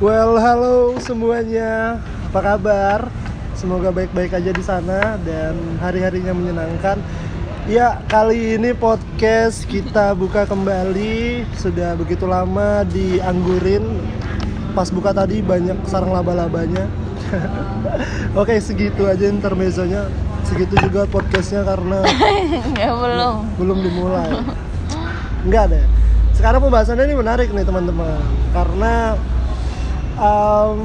Well, halo semuanya. Apa kabar? Semoga baik-baik aja di sana dan hari-harinya menyenangkan. Ya, kali ini podcast kita buka kembali. Sudah begitu lama dianggurin. Pas buka tadi banyak sarang laba-labanya. Oke, segitu aja intermezzonya. Segitu juga podcastnya karena ya belum belum dimulai. Enggak deh. Sekarang pembahasannya ini menarik nih teman-teman karena um,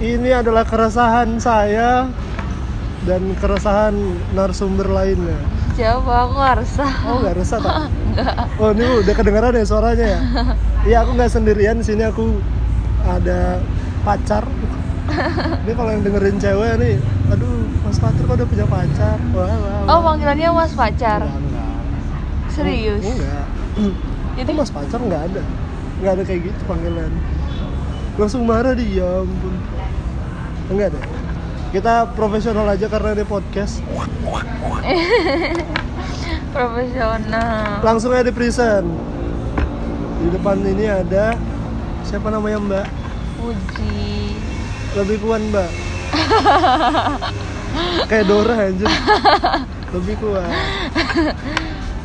ini adalah keresahan saya dan keresahan narasumber lainnya. siapa aku harus Oh nggak resah tak? enggak Oh ini udah kedengeran ya suaranya ya? Iya aku nggak sendirian di sini aku ada pacar. Ini kalau yang dengerin cewek nih, aduh Mas Fatur kok udah punya pacar? Wah, wah, wah. oh panggilannya mas pacar Enggak, enggak. serius Enggak. jadi Itu mas pacar nggak ada, nggak ada kayak gitu panggilan. Langsung marah dia, ya ampun. Enggak deh. Kita profesional aja karena ini podcast. profesional Langsung aja di present. Di depan ini ada siapa namanya Mbak? Puji Lebih kuat Mbak. Kayak Dora anjir. Lebih kuat.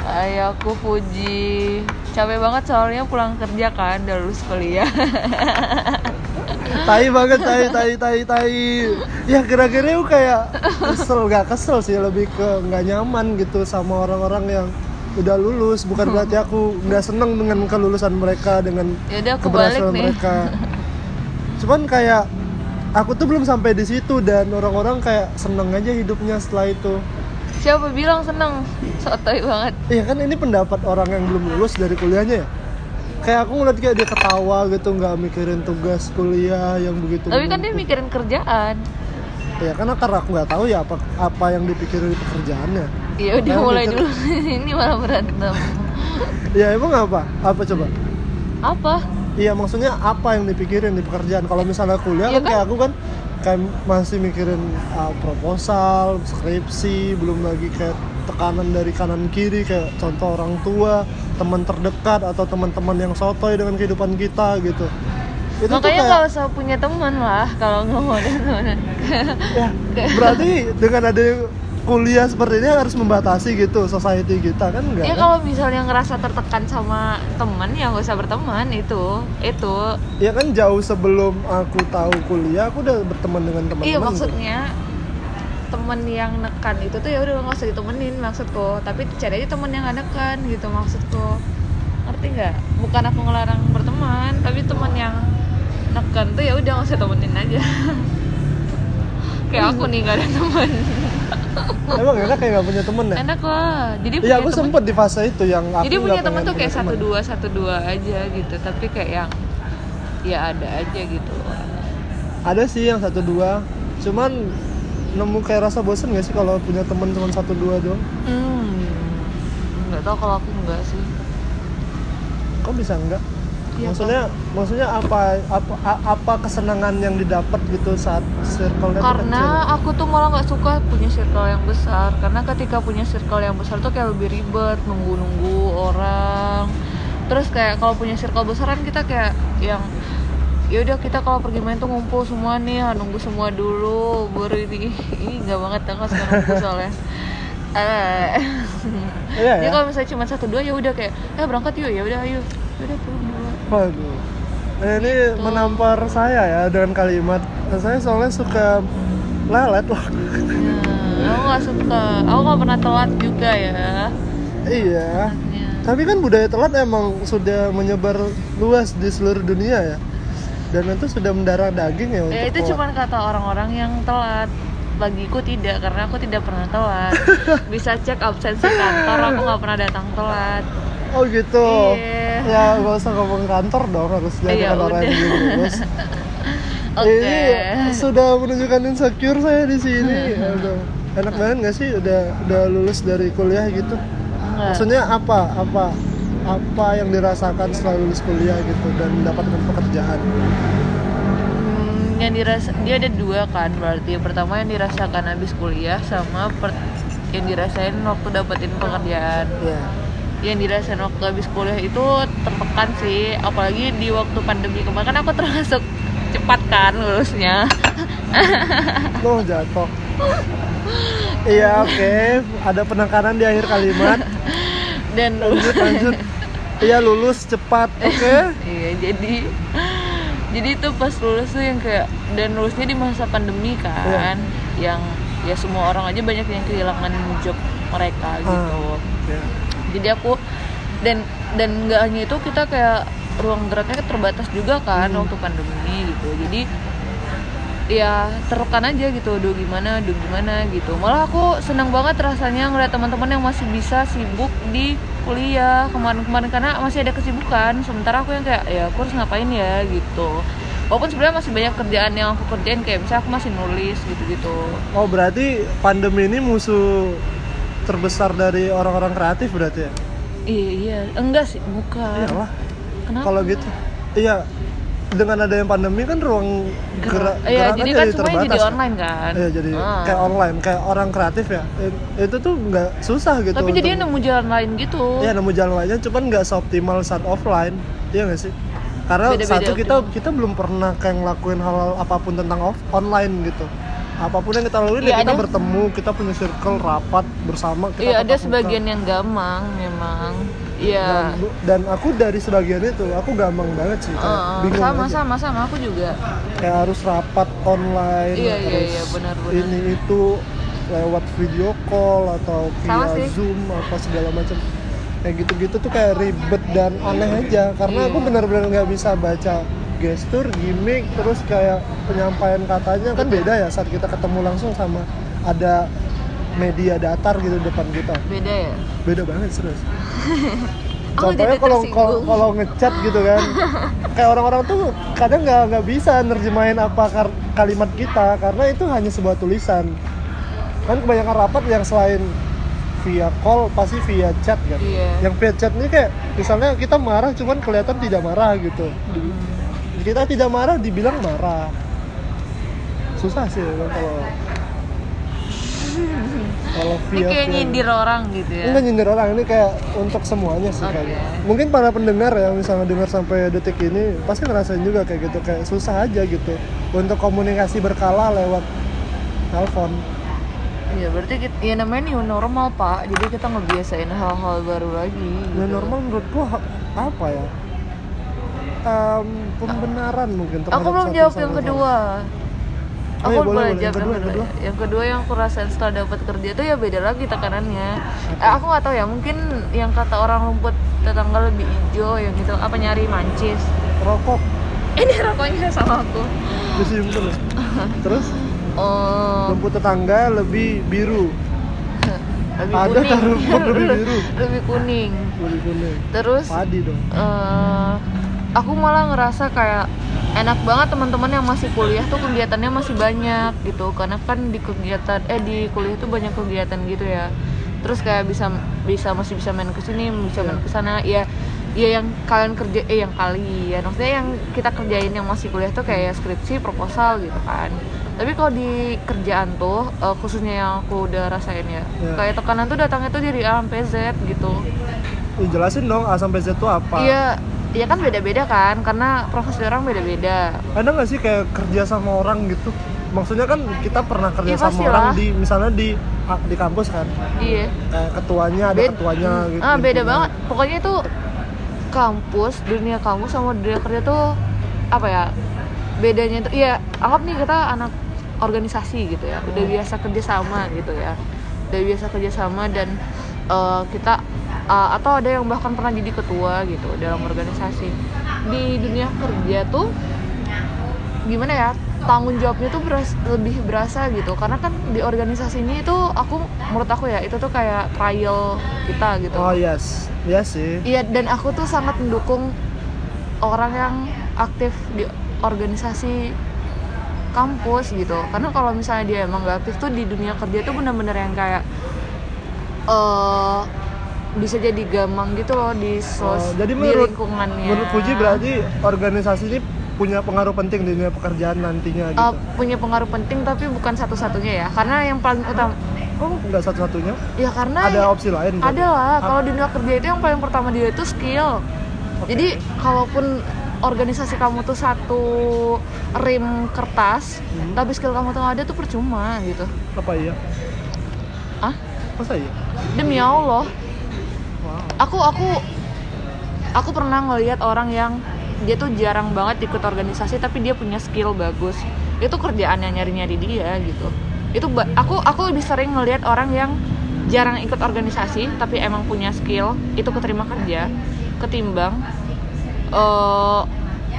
Ayo aku Puji capek banget soalnya pulang kerja kan udah lulus kuliah. Tai banget tai tai tai tai. Ya kira-kira itu kayak kesel gak kesel sih lebih ke nggak nyaman gitu sama orang-orang yang udah lulus. Bukan berarti aku nggak seneng dengan kelulusan mereka dengan Yaudah, aku keberhasilan balik nih. mereka. Cuman kayak aku tuh belum sampai di situ dan orang-orang kayak seneng aja hidupnya setelah itu siapa bilang seneng? Sotoy banget. Iya kan ini pendapat orang yang belum lulus dari kuliahnya ya? Kayak aku ngeliat kayak dia ketawa gitu nggak mikirin tugas kuliah yang begitu tapi kan dia mikirin kerjaan. Ya karena karena aku nggak tahu ya apa apa yang dipikirin di pekerjaannya. Ya udah mulai mikir- dulu. ini malah berantem ya emang apa? Apa coba? Apa? Iya maksudnya apa yang dipikirin di pekerjaan? Kalau misalnya kuliah Iya kan? kayak aku kan kayak masih mikirin uh, proposal skripsi belum lagi kayak tekanan dari kanan kiri kayak contoh orang tua teman terdekat atau teman-teman yang sotoy dengan kehidupan kita gitu. Itu makanya kayak nggak usah punya teman lah kalau nggak mau teman. Ya, berarti dengan ada kuliah seperti ini harus membatasi gitu society kita kan enggak ya kan? kalau misalnya ngerasa tertekan sama teman ya nggak usah berteman itu itu. Ya kan jauh sebelum aku tahu kuliah aku udah berteman dengan teman-teman. iya maksudnya temen yang nekan itu tuh ya udah nggak usah ditemenin maksudku. Tapi cari aja temen yang gak nekan gitu maksudku. Ngerti nggak? Bukan aku ngelarang berteman tapi temen yang nekan tuh ya udah nggak usah temenin aja. Kayak aku nih gak ada temen Emang enak kayak gak punya temen ya? enak lah. Jadi Iya punya aku temen sempet di fase itu yang aku jadi punya temen tuh kayak satu dua satu dua aja gitu. Tapi kayak yang ya ada aja gitu. Ada sih yang satu dua, cuman nemu kayak rasa bosen gak sih kalau punya temen cuma satu dua doang? hmm. Nggak tahu kalau aku enggak sih. Kok bisa enggak? Iya, maksudnya maksudnya apa apa apa kesenangan yang didapat gitu saat circle karena aku tuh malah nggak suka punya circle yang besar. Karena ketika punya circle yang besar tuh kayak lebih ribet nunggu nunggu orang. Terus kayak kalau punya circle besar kan kita kayak yang ya udah kita kalau pergi main tuh ngumpul semua nih nunggu semua dulu. Baru ini ini nggak banget aku suka nunggu soalnya eh Iya Jadi ya. kalau misalnya cuma satu dua ya udah kayak eh berangkat yuk ya udah ayo ya udah pulang dulu Waduh. Nah, ini menampar saya ya dengan kalimat. Saya soalnya suka lelet loh. Nah, aku nggak suka aku nggak pernah telat juga ya iya. Ya. Tapi kan budaya telat emang sudah menyebar luas di seluruh dunia ya. Dan itu sudah mendarah daging ya. Ya itu cuma kata orang-orang yang telat. Bagiku tidak, karena aku tidak pernah telat. Bisa cek absensi kantor, aku nggak pernah datang telat. Oh gitu. Iya. Ya gak usah ngomong kantor dong harus jadi udah. belum lulus. Oke. Ini sudah menunjukkan insecure saya di sini. Aduh. Enak banget gak sih udah udah lulus dari kuliah gitu? Enggak. Maksudnya apa? Apa? Apa yang dirasakan setelah lulus kuliah gitu dan mendapatkan pekerjaan? Yang dirasa dia ada dua kan berarti. Yang pertama yang dirasakan habis kuliah sama per- yang dirasain waktu dapetin pekerjaan. Ya. yang dirasain waktu habis kuliah itu tertekan sih apalagi di waktu pandemi kemarin kan aku termasuk cepat kan lulusnya Lo jatuh. Iya oke, ada penekanan di akhir kalimat. dan Lanjut lanjut. Iya lulus cepat, oke? iya jadi jadi itu pas lulus tuh yang kayak dan lulusnya di masa pandemi kan yang ya semua orang aja banyak yang kehilangan job mereka gitu Ah, oke. jadi aku dan dan nggak hanya itu kita kayak ruang geraknya terbatas juga kan Hmm. waktu pandemi gitu jadi ya tertekan aja gitu. Duh gimana duh gimana gitu. Malah aku senang banget rasanya ngeliat teman-teman yang masih bisa sibuk di kuliah kemarin-kemarin karena masih ada kesibukan. Sementara aku yang kayak ya aku harus ngapain ya? gitu. Walaupun sebenarnya masih banyak kerjaan yang aku kerjain kayak misalnya aku masih nulis gitu-gitu. Oh berarti pandemi ini musuh terbesar dari orang-orang kreatif berarti ya? iya iya. Enggak sih bukan. Iyalah. kenapa? Kalau gitu, iya dengan adanya pandemi kan ruang gerak Iya, gerak jadi kan semuanya jadi online kan. Iya jadi Ah. kayak online, kayak orang kreatif ya. Itu tuh nggak susah gitu. Tapi jadi nemu jalan lain gitu. Iya nemu jalan lainnya, cuman nggak seoptimal saat offline. Iya nggak sih? Karena Beda-beda satu kita optimal. kita belum pernah kayak ngelakuin hal, hal apa pun tentang off, online gitu. Apa pun yang kita lalui, Iya, ya kita ada- bertemu, kita punya circle rapat bersama. Kita Iya, ada tatap muka. sebagian yang gamang memang. Iya. dan, dan aku dari sebagian itu aku gampang banget sih kayak Heeh, bingung sama aja. sama sama aku juga. kayak harus rapat online Iya, iya, iya, benar-benar. ini itu lewat video call atau Sama via sih. zoom apa segala macam kayak gitu-gitu tuh kayak ribet dan aneh aja karena Iya. aku benar-benar nggak bisa baca gestur gimmick terus kayak penyampaian katanya kan beda ya saat kita ketemu langsung sama ada media datar gitu depan kita. Beda ya. beda banget serius. Contohnya kalau kalau kalau ngechat gitu kan. Kayak orang-orang tuh kadang nggak nggak bisa nerjemahin apa kalimat kita karena itu hanya sebuah tulisan. Kan kebanyakan rapat yang selain via call pasti via chat kan. Iya. yang via chat ini kayak misalnya kita marah cuman kelihatan tidak marah gitu. Hmm. kita tidak marah dibilang marah. Susah sih emang kalau kalau Ini via kayak via- nyindir orang gitu ya. Enggak nyindir orang, ini kayak untuk semuanya sih Oke. kayaknya. Mungkin para pendengar ya, misalnya dengar sampai detik ini pasti ngerasain juga kayak gitu, kayak susah aja gitu untuk komunikasi berkala lewat telepon. Iya, berarti kita, ya namanya new normal, Pak. Jadi kita ngebiasain hal-hal baru lagi. Gitu. normal menurut gua apa ya? Em, pembenaran mungkin Aku belum jawab sama yang kedua. Oh, Aku iya, boleh, boleh boleh. jawab Yang kedua, yang kedua. Yang kedua yang aku rasain setelah dapat kerja tuh ya beda lagi tekanannya. Eh, aku nggak tahu ya, mungkin yang kata orang rumput tetangga lebih hijau yang gitu apa nyari mancis. Rokok Ini rokoknya sama aku. disimpan. ya. Terus Oh, rumput tetangga lebih biru, lebih Ada kuning. rumput lebih biru? lebih kuning. lebih kuning. Terus Padi dong. eh aku malah ngerasa kayak enak banget teman-teman yang masih kuliah tuh kegiatannya masih banyak gitu. Karena kan di kegiatan eh di kuliah tuh banyak kegiatan gitu ya. Terus kayak bisa bisa masih bisa main ke sini bisa main ke sana. Ya ya yang kalian kerja eh yang kalian maksudnya yang kita kerjain yang masih kuliah tuh kayak skripsi proposal gitu kan. Tapi kalau di kerjaan tuh eh, khususnya yang aku udah rasain ya Iya. kayak tekanan tuh datangnya tuh dari A sampai Z gitu. Ya, jelasin dong A sampai Z itu apa? Iya, iya kan beda-beda kan, karena profesi orang beda-beda. ada nggak sih kayak kerja sama orang gitu maksudnya kan kita pernah kerja Iya, sama pastilah. orang di misalnya di di kampus kan Iya. kayak ketuanya ada Bed- ketuanya gitu Ah, beda gitu. banget. Pokoknya itu kampus, dunia kampus sama dunia kerja tuh apa ya? Bedanya tuh iya, anggap nih kita anak organisasi gitu ya. Udah biasa kerja sama gitu ya. Udah biasa kerja sama dan eh, kita eh, atau ada yang bahkan pernah jadi ketua gitu dalam organisasi. Di dunia kerja tuh gimana ya tanggung jawabnya tuh beras- lebih berasa gitu. Karena kan di organisasi ini itu aku menurut aku ya itu tuh kayak trial kita gitu. Oh yes. Iya sih. Iya dan aku tuh sangat mendukung orang yang aktif di organisasi kampus gitu. Karena kalau misalnya dia emang gak aktif tuh di dunia kerja tuh bener-bener yang kayak eh bisa jadi gamang gitu loh di sos Oh, jadi di menurut lingkungannya. menurut Puji berarti organisasi ini punya pengaruh penting di dunia pekerjaan nantinya gitu? Uh, punya pengaruh penting tapi bukan satu-satunya ya. Karena yang paling utama kok nggak satu-satunya? Ya karena ada opsi lain ada lah. Apa? kalau di dunia kerja itu yang paling pertama dia itu skill. Oke. jadi kalaupun organisasi kamu tuh satu rim kertas Hmm. tapi skill kamu tuh ada tuh percuma gitu. Apa iya? Ah masa iya? Demi allah. Aku aku aku pernah ngelihat orang yang dia tuh jarang banget ikut organisasi tapi dia punya skill bagus. Itu kerjaannya nyari-nyari dia gitu. Itu aku aku lebih sering ngelihat orang yang jarang ikut organisasi tapi emang punya skill itu keterima kerja. Ketimbang eh,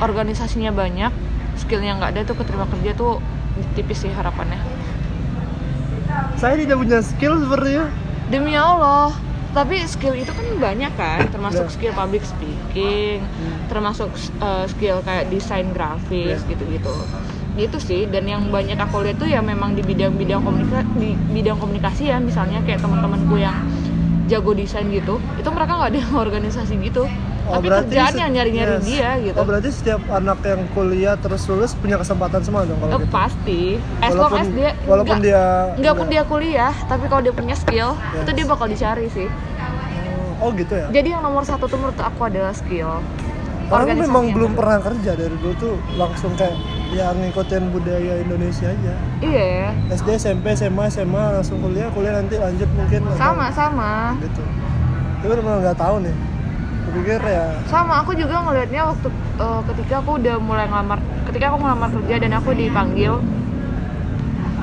organisasinya banyak skillnya nggak ada tuh keterima kerja tuh tipis sih harapannya. Saya tidak punya skill sepertinya. Demi allah tapi skill itu kan banyak kan termasuk Ya. skill public speaking termasuk uh, skill kayak desain grafis gitu-gitu. Gitu sih dan yang banyak aku lihat tuh ya memang di bidang-bidang komunikasi di bidang komunikasi ya misalnya kayak teman-temanku yang jago desain gitu itu mereka nggak ada organisasi gitu tapi kerjaannya se- nyari-nyari yes. dia gitu Oh berarti setiap anak yang kuliah terus lulus punya kesempatan semua dong kalau Eh, gitu. pasti as long as dia walaupun nggak- dia nggak pun dia kuliah tapi kalau dia punya skill Yes. itu dia bakal dicari sih Oh gitu ya. jadi yang nomor satu tuh menurut aku adalah skill Orang memang yang belum pernah kerja dari dulu tuh langsung kayak ya ngikutin budaya Indonesia aja. iya SD, SMP, SMA, SMA langsung kuliah, kuliah nanti lanjut mungkin atau sama sama gitu. Tapi benar nggak tahu nih. Kupikir ya. Sama aku juga ngelihatnya waktu eh, ketika aku udah mulai ngelamar ketika aku ngelamar kerja dan aku dipanggil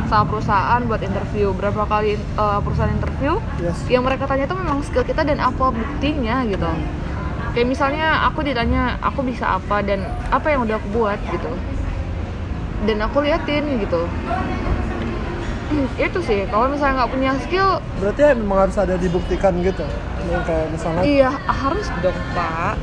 sama perusahaan buat interview berapa kali eh, perusahaan interview yes. yang mereka tanya itu memang skill kita dan apa buktinya gitu. Kayak misalnya aku ditanya aku bisa apa dan apa yang udah aku buat? gitu. Dan aku liatin gitu. Hmm, itu sih kalau misalnya nggak punya skill Berarti ya memang harus ada dibuktikan gitu. Yang kayak misalnya iya harus dong pak.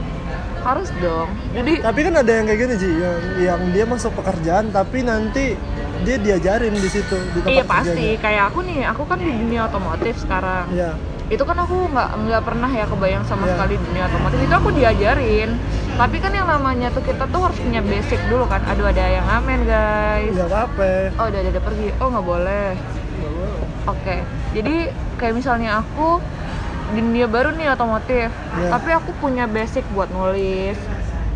Harus dong. Jadi Tapi kan ada yang kayak gini Ji, yang, yang dia masuk pekerjaan tapi nanti dia diajarin di situ di tempat iya pasti. kerjanya. kayak aku nih aku kan di dunia otomotif sekarang. Iya. itu kan aku nggak nggak pernah ya kebayang sama Iya. sekali dunia otomotif. Itu aku diajarin. Tapi kan yang namanya tuh kita tuh harus punya basic dulu kan. Aduh ada yang ngamen guys. Nggak apa-apa. oh udah ada pergi. Oh nggak boleh. Oke. Jadi kayak misalnya aku dunia baru nih otomotif. Iya. tapi aku punya basic buat nulis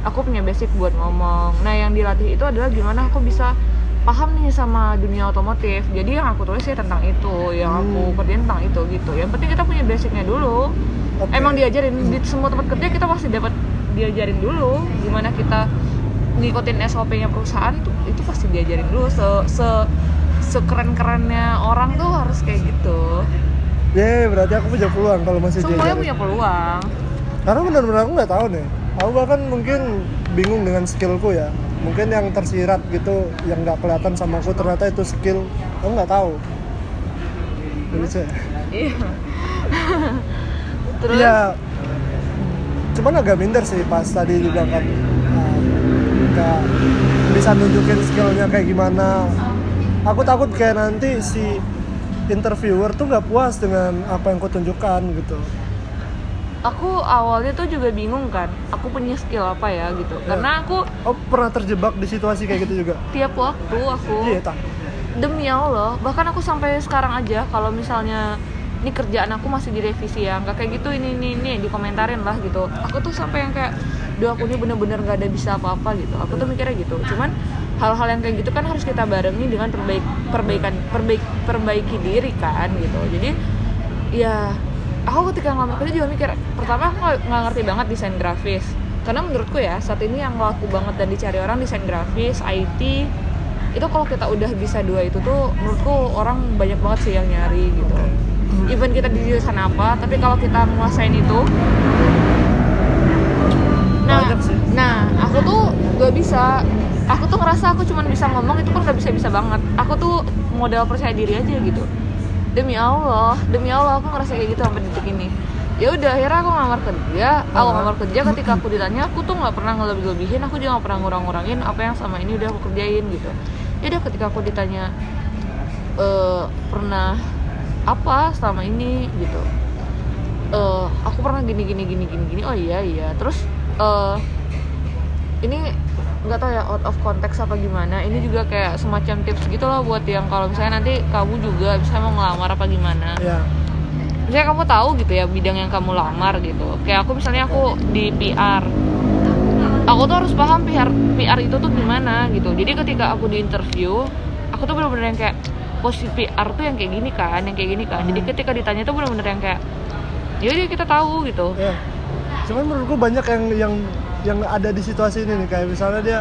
aku punya basic buat ngomong. Nah yang dilatih itu adalah gimana aku bisa paham nih sama dunia otomotif. Jadi yang aku tulis ya tentang itu yang aku Hmm. kerjain tentang itu gitu. Yang penting kita punya basicnya dulu. Oke. emang diajarin di semua tempat kerja kita pasti dapat diajarin dulu. Gimana kita ngikutin SOP-nya perusahaan tuh itu pasti diajarin dulu. Se se sekeren kerennya orang tuh harus kayak gitu Yeay, berarti aku punya peluang kalau masih semuanya diajarin. punya peluang Karena benar-benar aku nggak tahu nih. Aku bahkan mungkin bingung dengan skillku ya. Mungkin yang tersirat gitu, yang nggak kelihatan sama aku ternyata itu skill. Aku nggak tahu. Saya, iya terus Iya. Cuman agak minder sih pas tadi juga kan nah, nggak bisa nunjukin skillnya kayak gimana. Aku takut kayak nanti si interviewer tuh nggak puas dengan apa yang aku tunjukkan gitu. aku awalnya tuh juga bingung kan aku punya skill apa ya gitu Ya. karena aku Oh pernah terjebak di situasi kayak gitu juga? tiap waktu aku Iya tak. demi Allah bahkan aku sampai sekarang aja kalau misalnya ini kerjaan aku masih direvisi ya nggak kayak gitu ini ini ini dikomentarin lah gitu aku tuh sampai yang kayak duh aku ini bener-bener nggak ada bisa apa-apa gitu aku tuh mikirnya gitu cuman hal-hal yang kayak gitu kan harus kita barengi dengan perbaik perbaikan perbaik perbaiki diri kan gitu. Jadi ya aku ketika ngelamar kerja juga mikir pertama aku nggak ngerti banget desain grafis. Karena menurutku ya saat ini yang laku banget dan dicari orang desain grafis IT itu kalau kita udah bisa dua itu tuh menurutku orang banyak banget sih yang nyari gitu. Even kita di jurusan apa tapi kalau kita menguasain itu nah nah aku tuh gak bisa. Aku tuh ngerasa aku cuma bisa ngomong itu pun gak bisa bisa banget. Aku tuh modal percaya diri aja gitu. Demi Allah demi Allah aku ngerasa kayak gitu sampai detik ini. Ya udah akhirnya aku ngelamar kerja. Aku ngelamar kerja ketika aku ditanya aku tuh nggak pernah ngelebih-lebihin aku juga nggak pernah ngurang-ngurangin apa yang selama ini udah aku kerjain gitu. Ya udah ketika aku ditanya eh pernah apa selama ini? gitu. Eh aku pernah gini gini gini gini gini. Oh iya iya. Terus eh ini nggak tahu ya out of context apa gimana. Ini juga kayak semacam tips gitu loh buat yang kalau misalnya nanti kamu juga bisa mau ngelamar apa gimana. Ya misalnya kamu tahu gitu ya bidang yang kamu lamar gitu. Kayak aku misalnya aku di PR aku tuh harus paham PR PR itu tuh gimana gitu. Jadi ketika aku di interview aku tuh bener-bener yang kayak posisi PR tuh yang kayak gini kan yang kayak gini kan. Jadi Hmm. ketika ditanya tuh bener-bener yang kayak yaudah kita tahu gitu. Ya cuman menurutku banyak yang yang yang ada di situasi ini nih. Kayak misalnya dia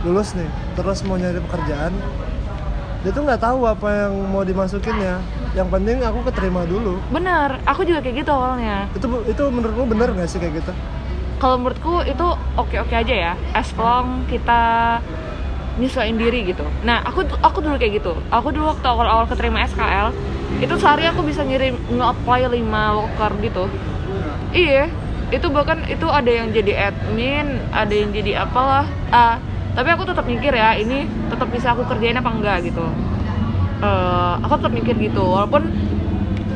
lulus nih terus mau nyari pekerjaan dia tuh nggak tahu apa yang mau dimasukin ya. Yang penting aku keterima dulu. Bener aku juga kayak gitu awalnya. Itu itu menurutmu bener nggak sih kayak gitu? Kalau menurutku itu oke-oke aja ya as long kita nyesuaiin diri gitu. Nah aku aku dulu kayak gitu. Aku dulu waktu awal-awal keterima SKL itu sehari aku bisa ngirim nge-apply 5 loker gitu. Iya itu bahkan itu ada yang jadi admin ada yang jadi apalah. Ah tapi aku tetap mikir ya ini tetap bisa aku kerjain apa enggak gitu. Eh, aku tetap mikir gitu walaupun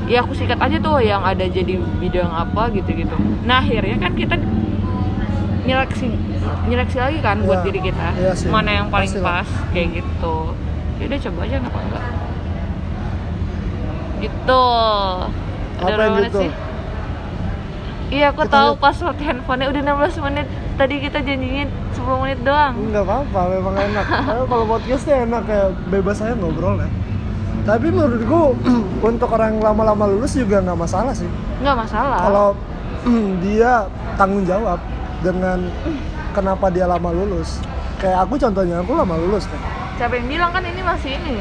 ya aku sikat aja tuh yang ada jadi bidang apa gitu gitu nah akhirnya kan kita nyeleksi nyeleksi lagi kan buat Iya, diri kita. Iya sih, mana yang paling pastilah. pas kayak gitu. Ya udah coba aja kenapa enggak? Gitu. Ada Apa yang gitu? sih iya aku Kita tahu pas handphonenya udah 16 menit. Tadi kita janjinya 10 menit doang. Nggak apa-apa memang enak. Kalau podcastnya enak kayak bebas aja ngobrol ya. Tapi menurutku untuk orang yang lama-lama lulus juga nggak masalah sih. Nggak masalah. Kalau dia tanggung jawab dengan kenapa dia lama lulus. Kayak aku contohnya aku lama lulus kan. Siapa yang bilang kan ini masih ini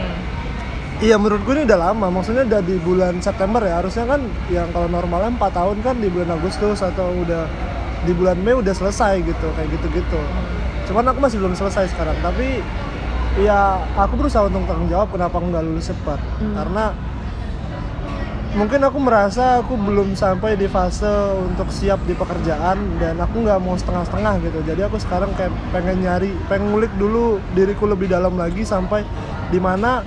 iya menurutku ini udah lama. Maksudnya udah di bulan September ya. Harusnya kan yang kalau normalnya 4 tahun kan di bulan Agustus atau udah di bulan Mei udah selesai gitu kayak gitu-gitu. Cuman aku masih belum selesai sekarang. Tapi ya aku berusaha untuk tanggung jawab kenapa aku nggak lulus cepat. Hmm. karena mungkin aku merasa aku belum sampai di fase untuk siap di pekerjaan dan aku nggak mau setengah-setengah gitu. Jadi aku sekarang kayak pengen nyari pengen ngulik dulu diriku lebih dalam lagi sampai di mana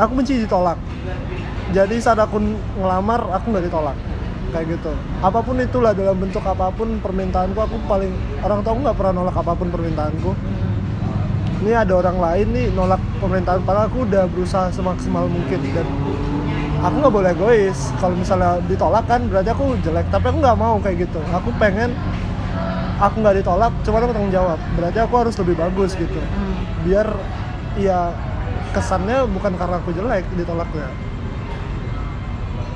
aku benci ditolak. Jadi saat aku ngelamar aku nggak ditolak. Kayak gitu. Apa pun itulah dalam bentuk apa pun permintaanku aku paling orang tua aku nggak pernah nolak apa pun permintaanku. Ini ada orang lain nih nolak permintaan padahal aku udah berusaha semaksimal mungkin. Dan aku nggak boleh egois. Kalau misalnya ditolak kan berarti aku jelek. Tapi aku nggak mau kayak gitu. Aku pengen aku nggak ditolak cuma aku tanggung jawab. Berarti aku harus lebih bagus gitu. Hmm. biar ya kesannya bukan karena aku jelek ditolaknya.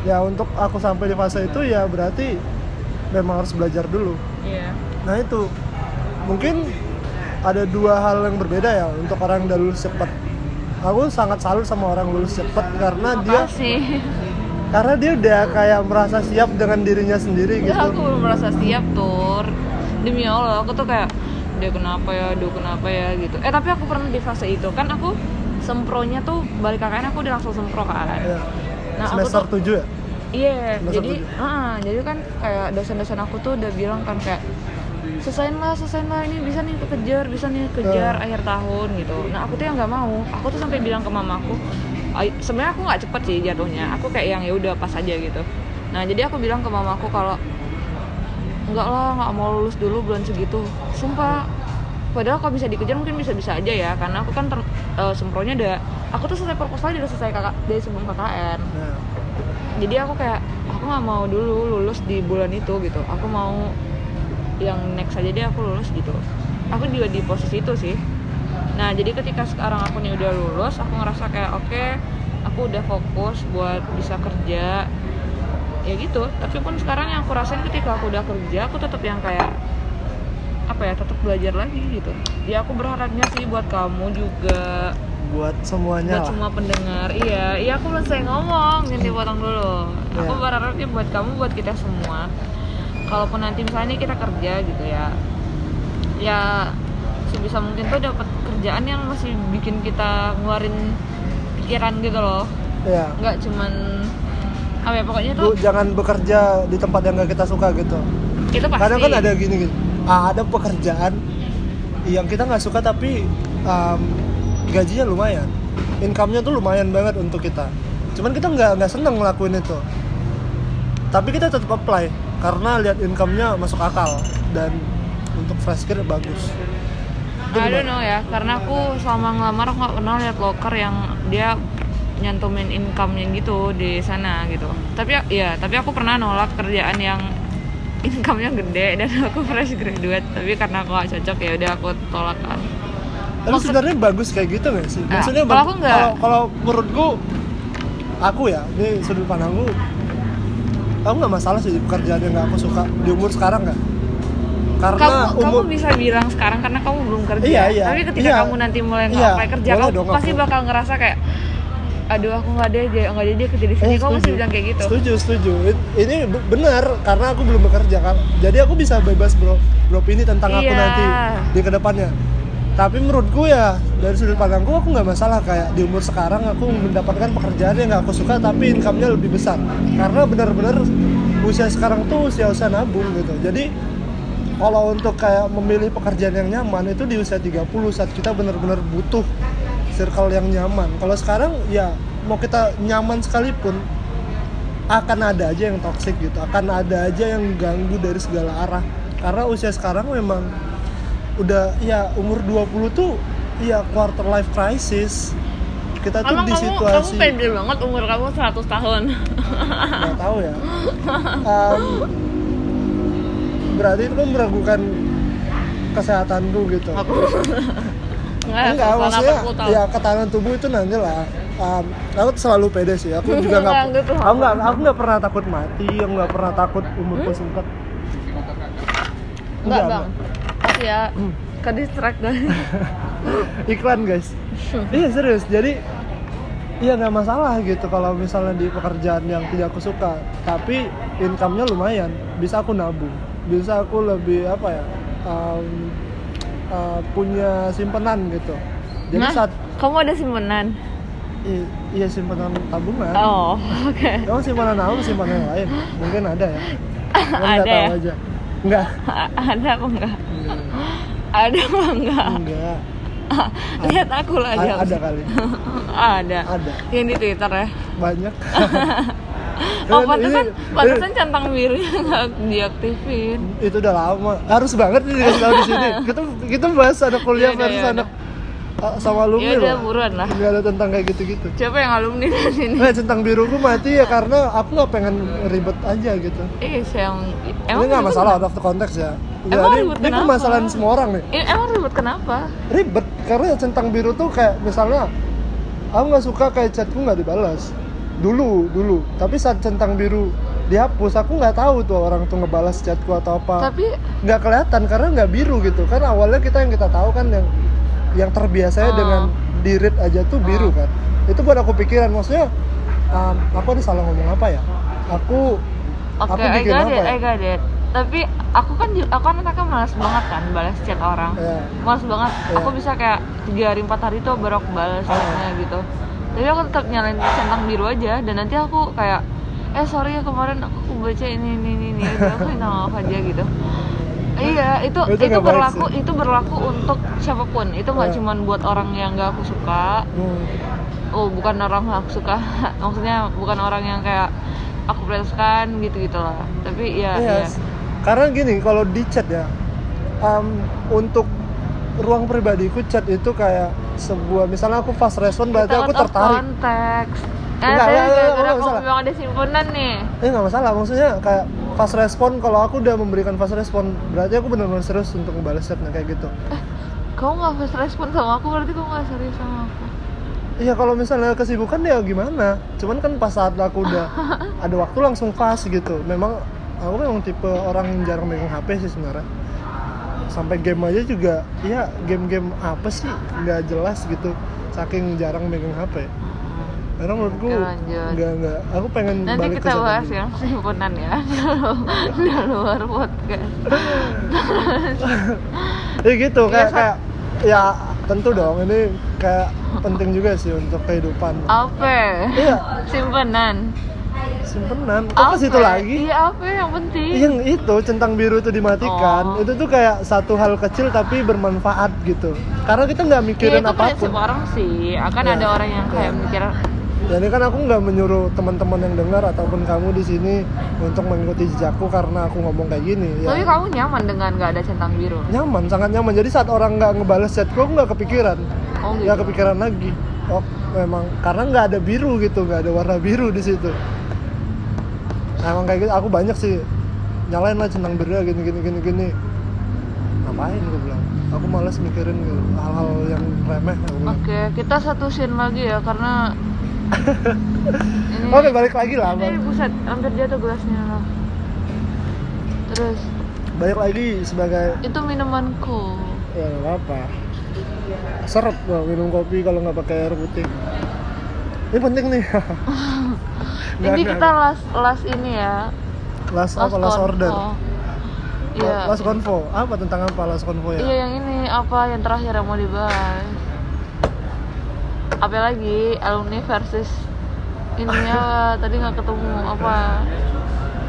Ya untuk aku sampai di fase itu ya berarti memang harus belajar dulu. Iya. Nah itu. Mungkin ada dua hal yang berbeda ya untuk orang yang udah lulus cepet. Aku sangat salut sama orang lulus cepet karena dia karena dia udah kayak merasa siap dengan dirinya sendiri ya gitu. aku belum merasa siap tur. Demi allah aku tuh kayak dia kenapa ya? Dia kenapa ya? gitu. Eh tapi aku pernah di fase itu. Kan aku sempronya tuh balik KKN aku udah langsung sempro kan. Ya. nah aku semester tuh 7 ya? Iya Semester jadi ah, jadi kan kayak dosen-dosen aku tuh udah bilang kan kayak selesaiin lah selesaiin lah ini bisa nih kekejar bisa nih kejar Eh. akhir tahun gitu. Nah aku tuh yang nggak mau. Aku tuh sampai bilang ke mamaku "Ay- sebenarnya aku nggak cepet sih jatuhnya. Aku kayak yang ya udah pas aja gitu. Nah jadi aku bilang ke mamaku kalau enggak lah nggak mau lulus dulu bulan segitu. Sumpah padahal kalau bisa dikejar mungkin bisa bisa aja ya karena aku kan ter, eh, sempronya udah aku tuh selesai proposal udah selesai kakak dari sebelum KKN Nah, jadi aku kayak aku nggak mau dulu lulus di bulan itu gitu. Aku mau yang next aja deh aku lulus gitu. Aku juga di posisi itu sih. Nah jadi ketika sekarang aku nih udah lulus aku ngerasa kayak oke aku udah fokus buat bisa kerja. Ya gitu. Tapi pun sekarang yang aku rasain ketika aku udah kerja aku tetap yang kayak apa ya tetap belajar lagi gitu. Ya aku berharapnya sih buat kamu juga. Buat semuanya buat lah. semua pendengar. Iya iya aku belum selesai ngomong. Nanti potong dulu. Aku Iya. berharapnya buat kamu buat kita semua. Kalaupun nanti misalnya kita kerja gitu ya. Ya sebisa mungkin tuh dapat kerjaan yang masih bikin kita ngeluarin pikiran gitu loh. Ya nggak cuman apa ya pokoknya Bu, tuh jangan bekerja di tempat yang gak kita suka gitu. Itu pasti kadang kan ada gini gitu ada pekerjaan yang kita nggak suka tapi um, gajinya lumayan. Income-nya tuh lumayan banget untuk kita. Cuman kita nggak nggak seneng ngelakuin itu. Tapi kita tetap apply karena lihat income-nya masuk akal dan untuk fresh grade bagus. I don't know ya, karena aku selama ngelamar nggak pernah lihat loker yang dia nyantumin income-nya gitu di sana gitu. Tapi ya- ya, tapi aku pernah nolak kerjaan yang income-nya gede dan aku fresh graduate. Tapi karena aku gak cocok ya udah aku tolak kan. Tapi Maksud- sebenarnya bagus kayak gitu nggak sih? Nah, Maksudnya kalau bag- aku nggak. kalau kalau menurutku aku ya, ini sudut pandangku aku nggak masalah sih pekerjaan yang nggak aku suka di umur sekarang nggak karena Kamu umur kamu bisa bilang sekarang karena kamu belum kerja. Iya, iya. Tapi ketika Iya. kamu nanti mulai Iya, apply kerja, kamu dong pasti aku. bakal ngerasa kayak aduh aku nggak ada dia nggak jadi dia kerja di sini. Eh, setuju. masih bilang kayak gitu. Setuju, setuju. Ini be- benar karena aku belum bekerja kan. Jadi aku bisa bebas bro, bro ini tentang aku Iya. nanti di ke depannya. Tapi menurutku ya dari sudut pandangku aku nggak masalah kayak di umur sekarang aku mendapatkan pekerjaan yang nggak aku suka tapi income-nya lebih besar. Karena benar-benar usia sekarang tuh usia-usia nabung gitu. Jadi kalau untuk kayak memilih pekerjaan yang nyaman itu di usia 30 saat kita benar-benar butuh circle yang nyaman. Kalau sekarang ya mau kita nyaman sekalipun akan ada aja yang toxic gitu, akan ada aja yang ganggu dari segala arah. Karena usia sekarang memang udah ya umur 20 tuh ya quarter life crisis. Kita tuh Emang di kamu kamu situasi pede banget umur kamu 100 tahun. nggak tahu ya. Em, berarti itu kan meragukan kesehatanku gitu. Aku Nggak, enggak maksudnya 40 tahun. ya ketahanan tubuh itu nanti lah um, aku selalu pede sih aku juga nggak Enggak, gitu. aku nggak aku nggak pernah takut mati aku nggak pernah takut umurku singkat Enggak, Enggak, Bang. Kasih ya. Hmm. Ke distract guys. iklan guys iya serius jadi iya nggak masalah gitu kalau misalnya di pekerjaan yang tidak aku suka tapi income-nya lumayan bisa aku nabung bisa aku lebih apa ya um, uh, punya simpenan gitu jadi Nah, saat kamu ada simpenan? i- iya simpenan tabungan Oh, oke. Emang simpanan apa simpanan yang lain? Mungkin ada ya. Nggak Ada tahu ya? aja. Enggak. ada apa enggak? Ada apa enggak? Enggak. Lihat aku lah A- aja. ada kali. ada. Ada. Yang di Twitter ya. Banyak. Oh, Kan pantesan, ini- pantesan centang birunya nggak diaktifin. itu udah lama. Harus banget nih dikasih tahu di sini. Kita kita bahas anak kuliah Yaudah, versus yaudah. anak uh, sama alumni Ya udah loh. buruan lah. Enggak ada tentang kayak gitu-gitu. Siapa yang alumni di sini? Nah, centang biruku mati ya karena aku nggak pengen ribet aja gitu. Ih, yang ini nggak masalah out of the context ya. Ya, Emang ini, ribet ini kenapa? permasalahan semua orang nih. Eh, emang ribet kenapa? ribet karena centang biru tuh kayak misalnya aku nggak suka kayak chatku nggak dibalas dulu dulu tapi saat centang biru dihapus aku nggak tahu tuh orang tuh ngebalas chatku atau apa Tapi nggak kelihatan karena nggak biru gitu kan awalnya kita yang kita tahu kan yang yang terbiasa Oh. dengan di read aja tuh biru Oh. kan itu buat aku pikiran maksudnya um, aku ada salah ngomong apa ya aku Oke, aku I bikin got apa it, ya I got it. Tapi aku kan aku kan anaknya malas banget kan balas chat orang. Ya. Malas banget. Iya. Aku bisa kayak tiga hari empat hari tuh baru aku balas Ah. chatnya gitu. Tapi aku tetap nyalain centang biru aja dan nanti aku kayak eh sorry ya kemarin aku baca ini ini ini, ini. Udah, aku minta maaf aja gitu. Iya, itu Itu itu, berlaku itu berlaku untuk siapa pun. Itu nggak Iya. cuman buat orang yang nggak aku suka. Hmm. Oh, bukan orang yang aku suka. Maksudnya bukan orang yang kayak aku prioritaskan gitu gitu lah. Tapi ya, Iya, ya. Karena gini, kalau di chat ya, um, untuk ruang pribadiku chat itu kayak sebuah, misalnya aku fast respon berarti aku tertarik. konteks. Eh, Enggak, saya enggak, enggak, enggak, salah. bilang ada simpenan nih. Eh nggak masalah, maksudnya kayak fast respon kalau aku udah memberikan fast respon berarti aku benar-benar serius untuk ngebales chatnya kayak gitu. Kamu nggak fast respon sama aku berarti kamu nggak serius sama aku. Iya kalau misalnya kesibukan ya gimana? Cuman kan pas saat aku udah ada waktu langsung fast gitu. Memang aku memang tipe orang yang jarang megang HP sih sebenarnya. Sampai game aja juga, ya game-game apa sih nggak jelas gitu. Saking jarang megang HP. Karena menurutku Oke, lanjut. nggak nggak. Aku pengen Nanti balik kita ke bahas yang simpenan ya di luar podcast. Ya gitu kayak Sa- kayak ya tentu dong ini kayak penting juga sih untuk kehidupan. Apa? Iya, Simpenan. Simpenan. Kok ke situ lagi? Iya apa yang penting? yang itu centang biru itu dimatikan Oh. itu tuh kayak satu hal kecil tapi bermanfaat gitu karena kita nggak Ya mikirin itu apa pun orang sih. Akan Ya. ada orang yang kayak Ya. mikir Jadi kan aku nggak menyuruh teman-teman yang dengar ataupun kamu di sini untuk mengikuti jejakku karena aku ngomong kayak gini. Ya, Tapi kamu nyaman dengan nggak ada centang biru? nyaman, sangat nyaman. Jadi saat orang nggak ngebales chatku, aku nggak kepikiran. Oh gitu. Nggak kepikiran lagi. Oh, memang karena nggak ada biru gitu, nggak ada warna biru di situ. Emang kayak gitu. Aku banyak sih nyalain lah centang biru gini gini gini gini. Ngapain gue bilang? Aku malas mikirin gitu, hal-hal yang remeh. Oke, kita satu scene lagi ya karena ini Oke, balik lagi lah. ini buset hampir jatuh gelasnya loh. Terus Balik lagi sebagai itu minumanku. ya apa seret loh minum kopi kalau nggak pakai air putih ini penting nih Nggak. kita las las ini ya. last apa konvo. order Iya. last convo apa tentang apa last convo ya Iya yang ini apa yang terakhir yang mau dibahas? Apa lagi alumni versus ini ya tadi nggak ketemu apa?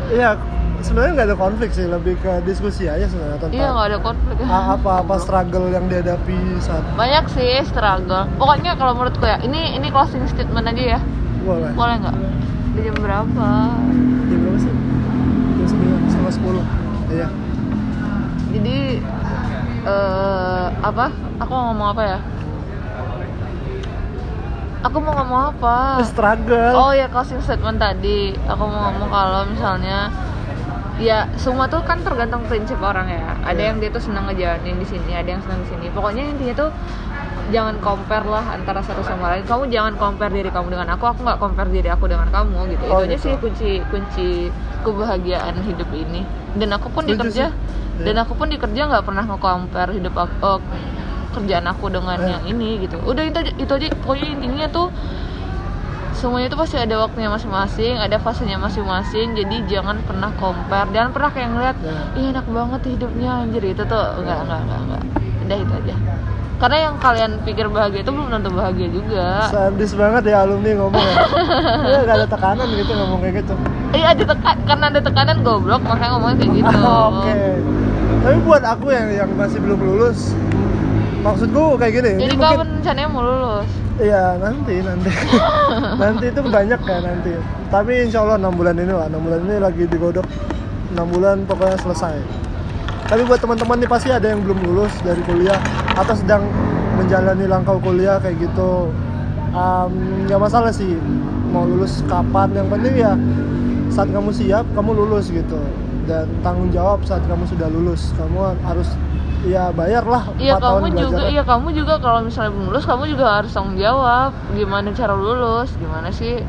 iya sebenarnya nggak ada konflik sih lebih ke diskusi aja sebenarnya tentang Iya nggak ada konflik. a- apa apa struggle yang dihadapi saat Banyak sih struggle. Pokoknya kalau menurutku ya ini ini closing statement aja ya. boleh Boleh nggak? Di jam berapa? jam berapa sih jam sembilan setengah sepuluh iya Jadi eh apa? Aku mau ngomong apa ya? Aku mau ngomong apa? struggle Oh ya closing statement tadi aku mau ngomong kalau misalnya ya semua tuh kan tergantung prinsip orang ya. Ada Iya. yang dia tuh senang ngejalanin di sini, ada yang senang di sini. Pokoknya intinya tuh jangan compare lah antara satu sama lain. Kamu jangan compare diri kamu dengan aku, aku nggak compare diri aku dengan kamu gitu. Oh, Itu aja gitu. sih kunci kunci kebahagiaan hidup ini. Dan aku pun di Setuju kerja, sih. dan aku pun di kerja nggak pernah nge-compare hidup aku, eh, kerjaan aku dengan Eh. yang ini gitu. Udah itu itu aja. Pokoknya intinya tuh semuanya itu pasti ada waktunya masing-masing, ada fasenya masing-masing. Jadi jangan pernah compare, jangan pernah kayak ngeliat, Ya. ih enak banget hidupnya anjir itu tuh enggak enggak enggak enggak. Udah itu aja. Karena yang kalian pikir bahagia itu belum tentu bahagia juga. sadis banget ya alumni ngomong ya Iya, nggak ada tekanan gitu ngomong kayak gitu Iya ada tekan karena ada tekanan goblok makanya ngomongnya kayak gitu. Oke. Tapi buat aku yang yang masih belum lulus, maksudku kayak gini. Jadi mungkin rencananya mau lulus? iya nanti nanti nanti itu banyak kan nanti. Tapi insya Allah enam bulan ini lah, enam bulan ini lagi digodok enam bulan pokoknya selesai. Tapi buat teman-teman nih pasti ada yang belum lulus dari kuliah atau sedang menjalani langkah kuliah kayak gitu. Nggak masalah sih mau lulus kapan. Yang penting ya saat kamu siap kamu lulus gitu. Dan tanggung jawab saat kamu sudah lulus. Kamu harus ya bayar lah Iya 4 tahun kamu juga, iya kamu juga kalau misalnya belum lulus kamu juga harus tanggung jawab. Gimana cara lulus, gimana sih?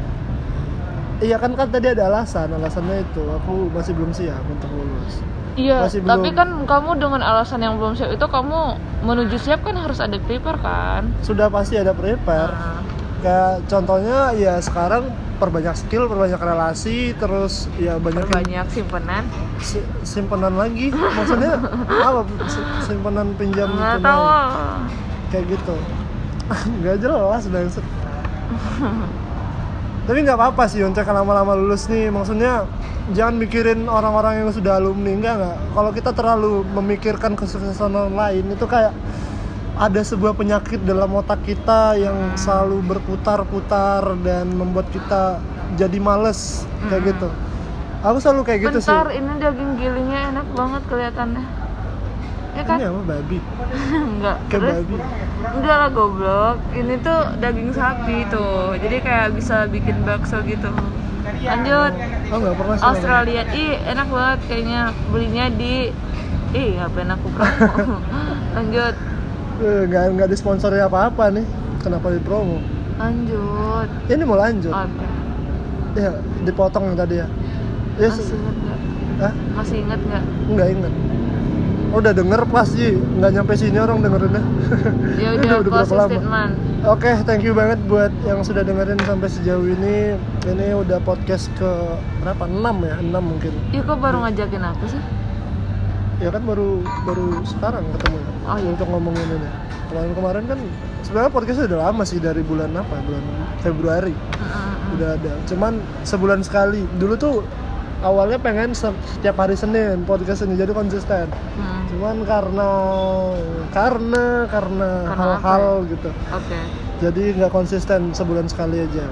iya kan kan tadi ada alasan. Alasannya itu aku masih belum siap untuk lulus Iya, Masih tapi belum. kan kamu dengan alasan yang belum siap itu kamu menuju siap kan harus ada prepare kan? sudah pasti ada prepare Nah, kayak contohnya ya sekarang perbanyak skill perbanyak relasi terus ya banyak banyak simpenan. si- simpenan lagi maksudnya apa Si- simpenan pinjam Nggak tahu. kayak gitu nggak jelas banget tapi nggak apa-apa sih untuk yang lama-lama lulus nih maksudnya jangan mikirin orang-orang yang sudah alumni enggak nggak kalau kita terlalu memikirkan kesuksesan orang lain itu kayak ada sebuah penyakit dalam otak kita yang selalu berputar-putar dan membuat kita jadi males kayak Mm-mm. gitu aku selalu kayak gitu sih Bentar, ini daging gilingnya enak banget kelihatannya. Ya kan? ini apa babi Enggak. kayak Terus babi enggak lah goblok. Ini tuh daging sapi tuh. Jadi kayak bisa bikin bakso gitu. Lanjut. oh nggak pernah sih Australia. Ih, enak banget kayaknya belinya di Ih, ngapain aku promo? Lanjut. Eh, nggak nggak disponsori apa-apa nih kenapa di promo Lanjut. ini mau lanjut ya dipotong yang tadi ya ya Masih inget nggak? Hah? Masih inget nggak? nggak inget Oh, udah denger pasti nggak nyampe sini orang dengerinnya Ya Ini udah, berapa closing lama? statement. Oke, thank you banget buat yang sudah dengerin sampai sejauh ini. Ini udah podcast ke berapa? 6 ya? 6 mungkin. Iya kok baru ngajakin aku sih? Ya kan baru baru sekarang ketemu ya. Oh, iya. Untuk ngomongin ini. Kemarin-kemarin kan sebenarnya podcastnya udah lama sih dari bulan apa? Bulan Februari Mm-mm. udah ada. Cuman sebulan sekali. Dulu tuh awalnya pengen se- setiap hari Senin podcast ini jadi konsisten. Hmm. Cuman karena karena karena hal-hal apa gitu. Oke. Jadi nggak konsisten sebulan sekali aja.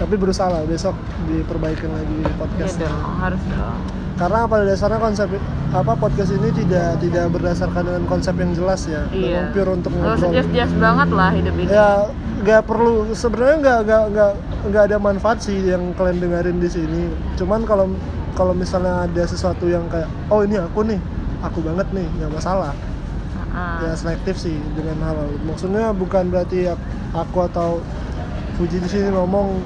tapi berusaha lah besok diperbaikin lagi Iya podcastnya dong, harus dong. Karena pada dasarnya konsep apa podcast ini tidak tidak berdasarkan dengan konsep yang jelas ya. Iya. memang pure untuk ngobrol. jas-jas banget lah hidup ini. ya nggak perlu. Sebenarnya nggak nggak nggak nggak ada manfaat sih yang kalian dengerin di sini. Cuman kalau kalau misalnya ada sesuatu yang kayak oh ini aku nih. Aku banget nih. Nggak masalah. Heeh. ya selektif sih dengan hal maksudnya bukan berarti ak- aku atau Fuji di sini ngomong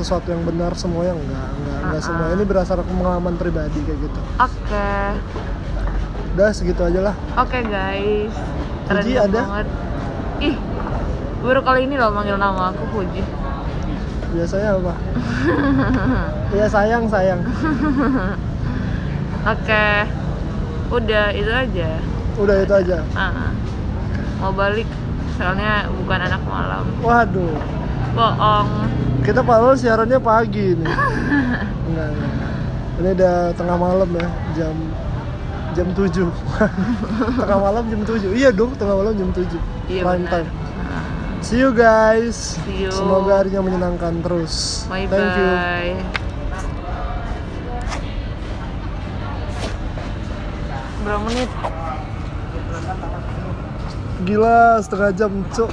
sesuatu yang benar semuanya enggak enggak enggak Ah, semua ah. ini berdasarkan pengalaman pribadi kayak gitu Oke, udah segitu aja lah oke guys. Puji, Keren ada? banget. Ih, baru kali ini loh manggil nama aku Puji. biasanya apa ya sayang sayang Oke, udah itu aja. udah itu aja Ah, mau balik soalnya bukan anak malam. waduh Bohong. Kita padahal siarannya pagi nih enggak, enggak. ini udah tengah malam ya jam jam 7 tengah malam jam 7 iya dong tengah malam jam 7 Iya prime benar. time see you guys See you. semoga harinya menyenangkan terus Bye thank you bye. Berapa menit? gila setengah jam cuk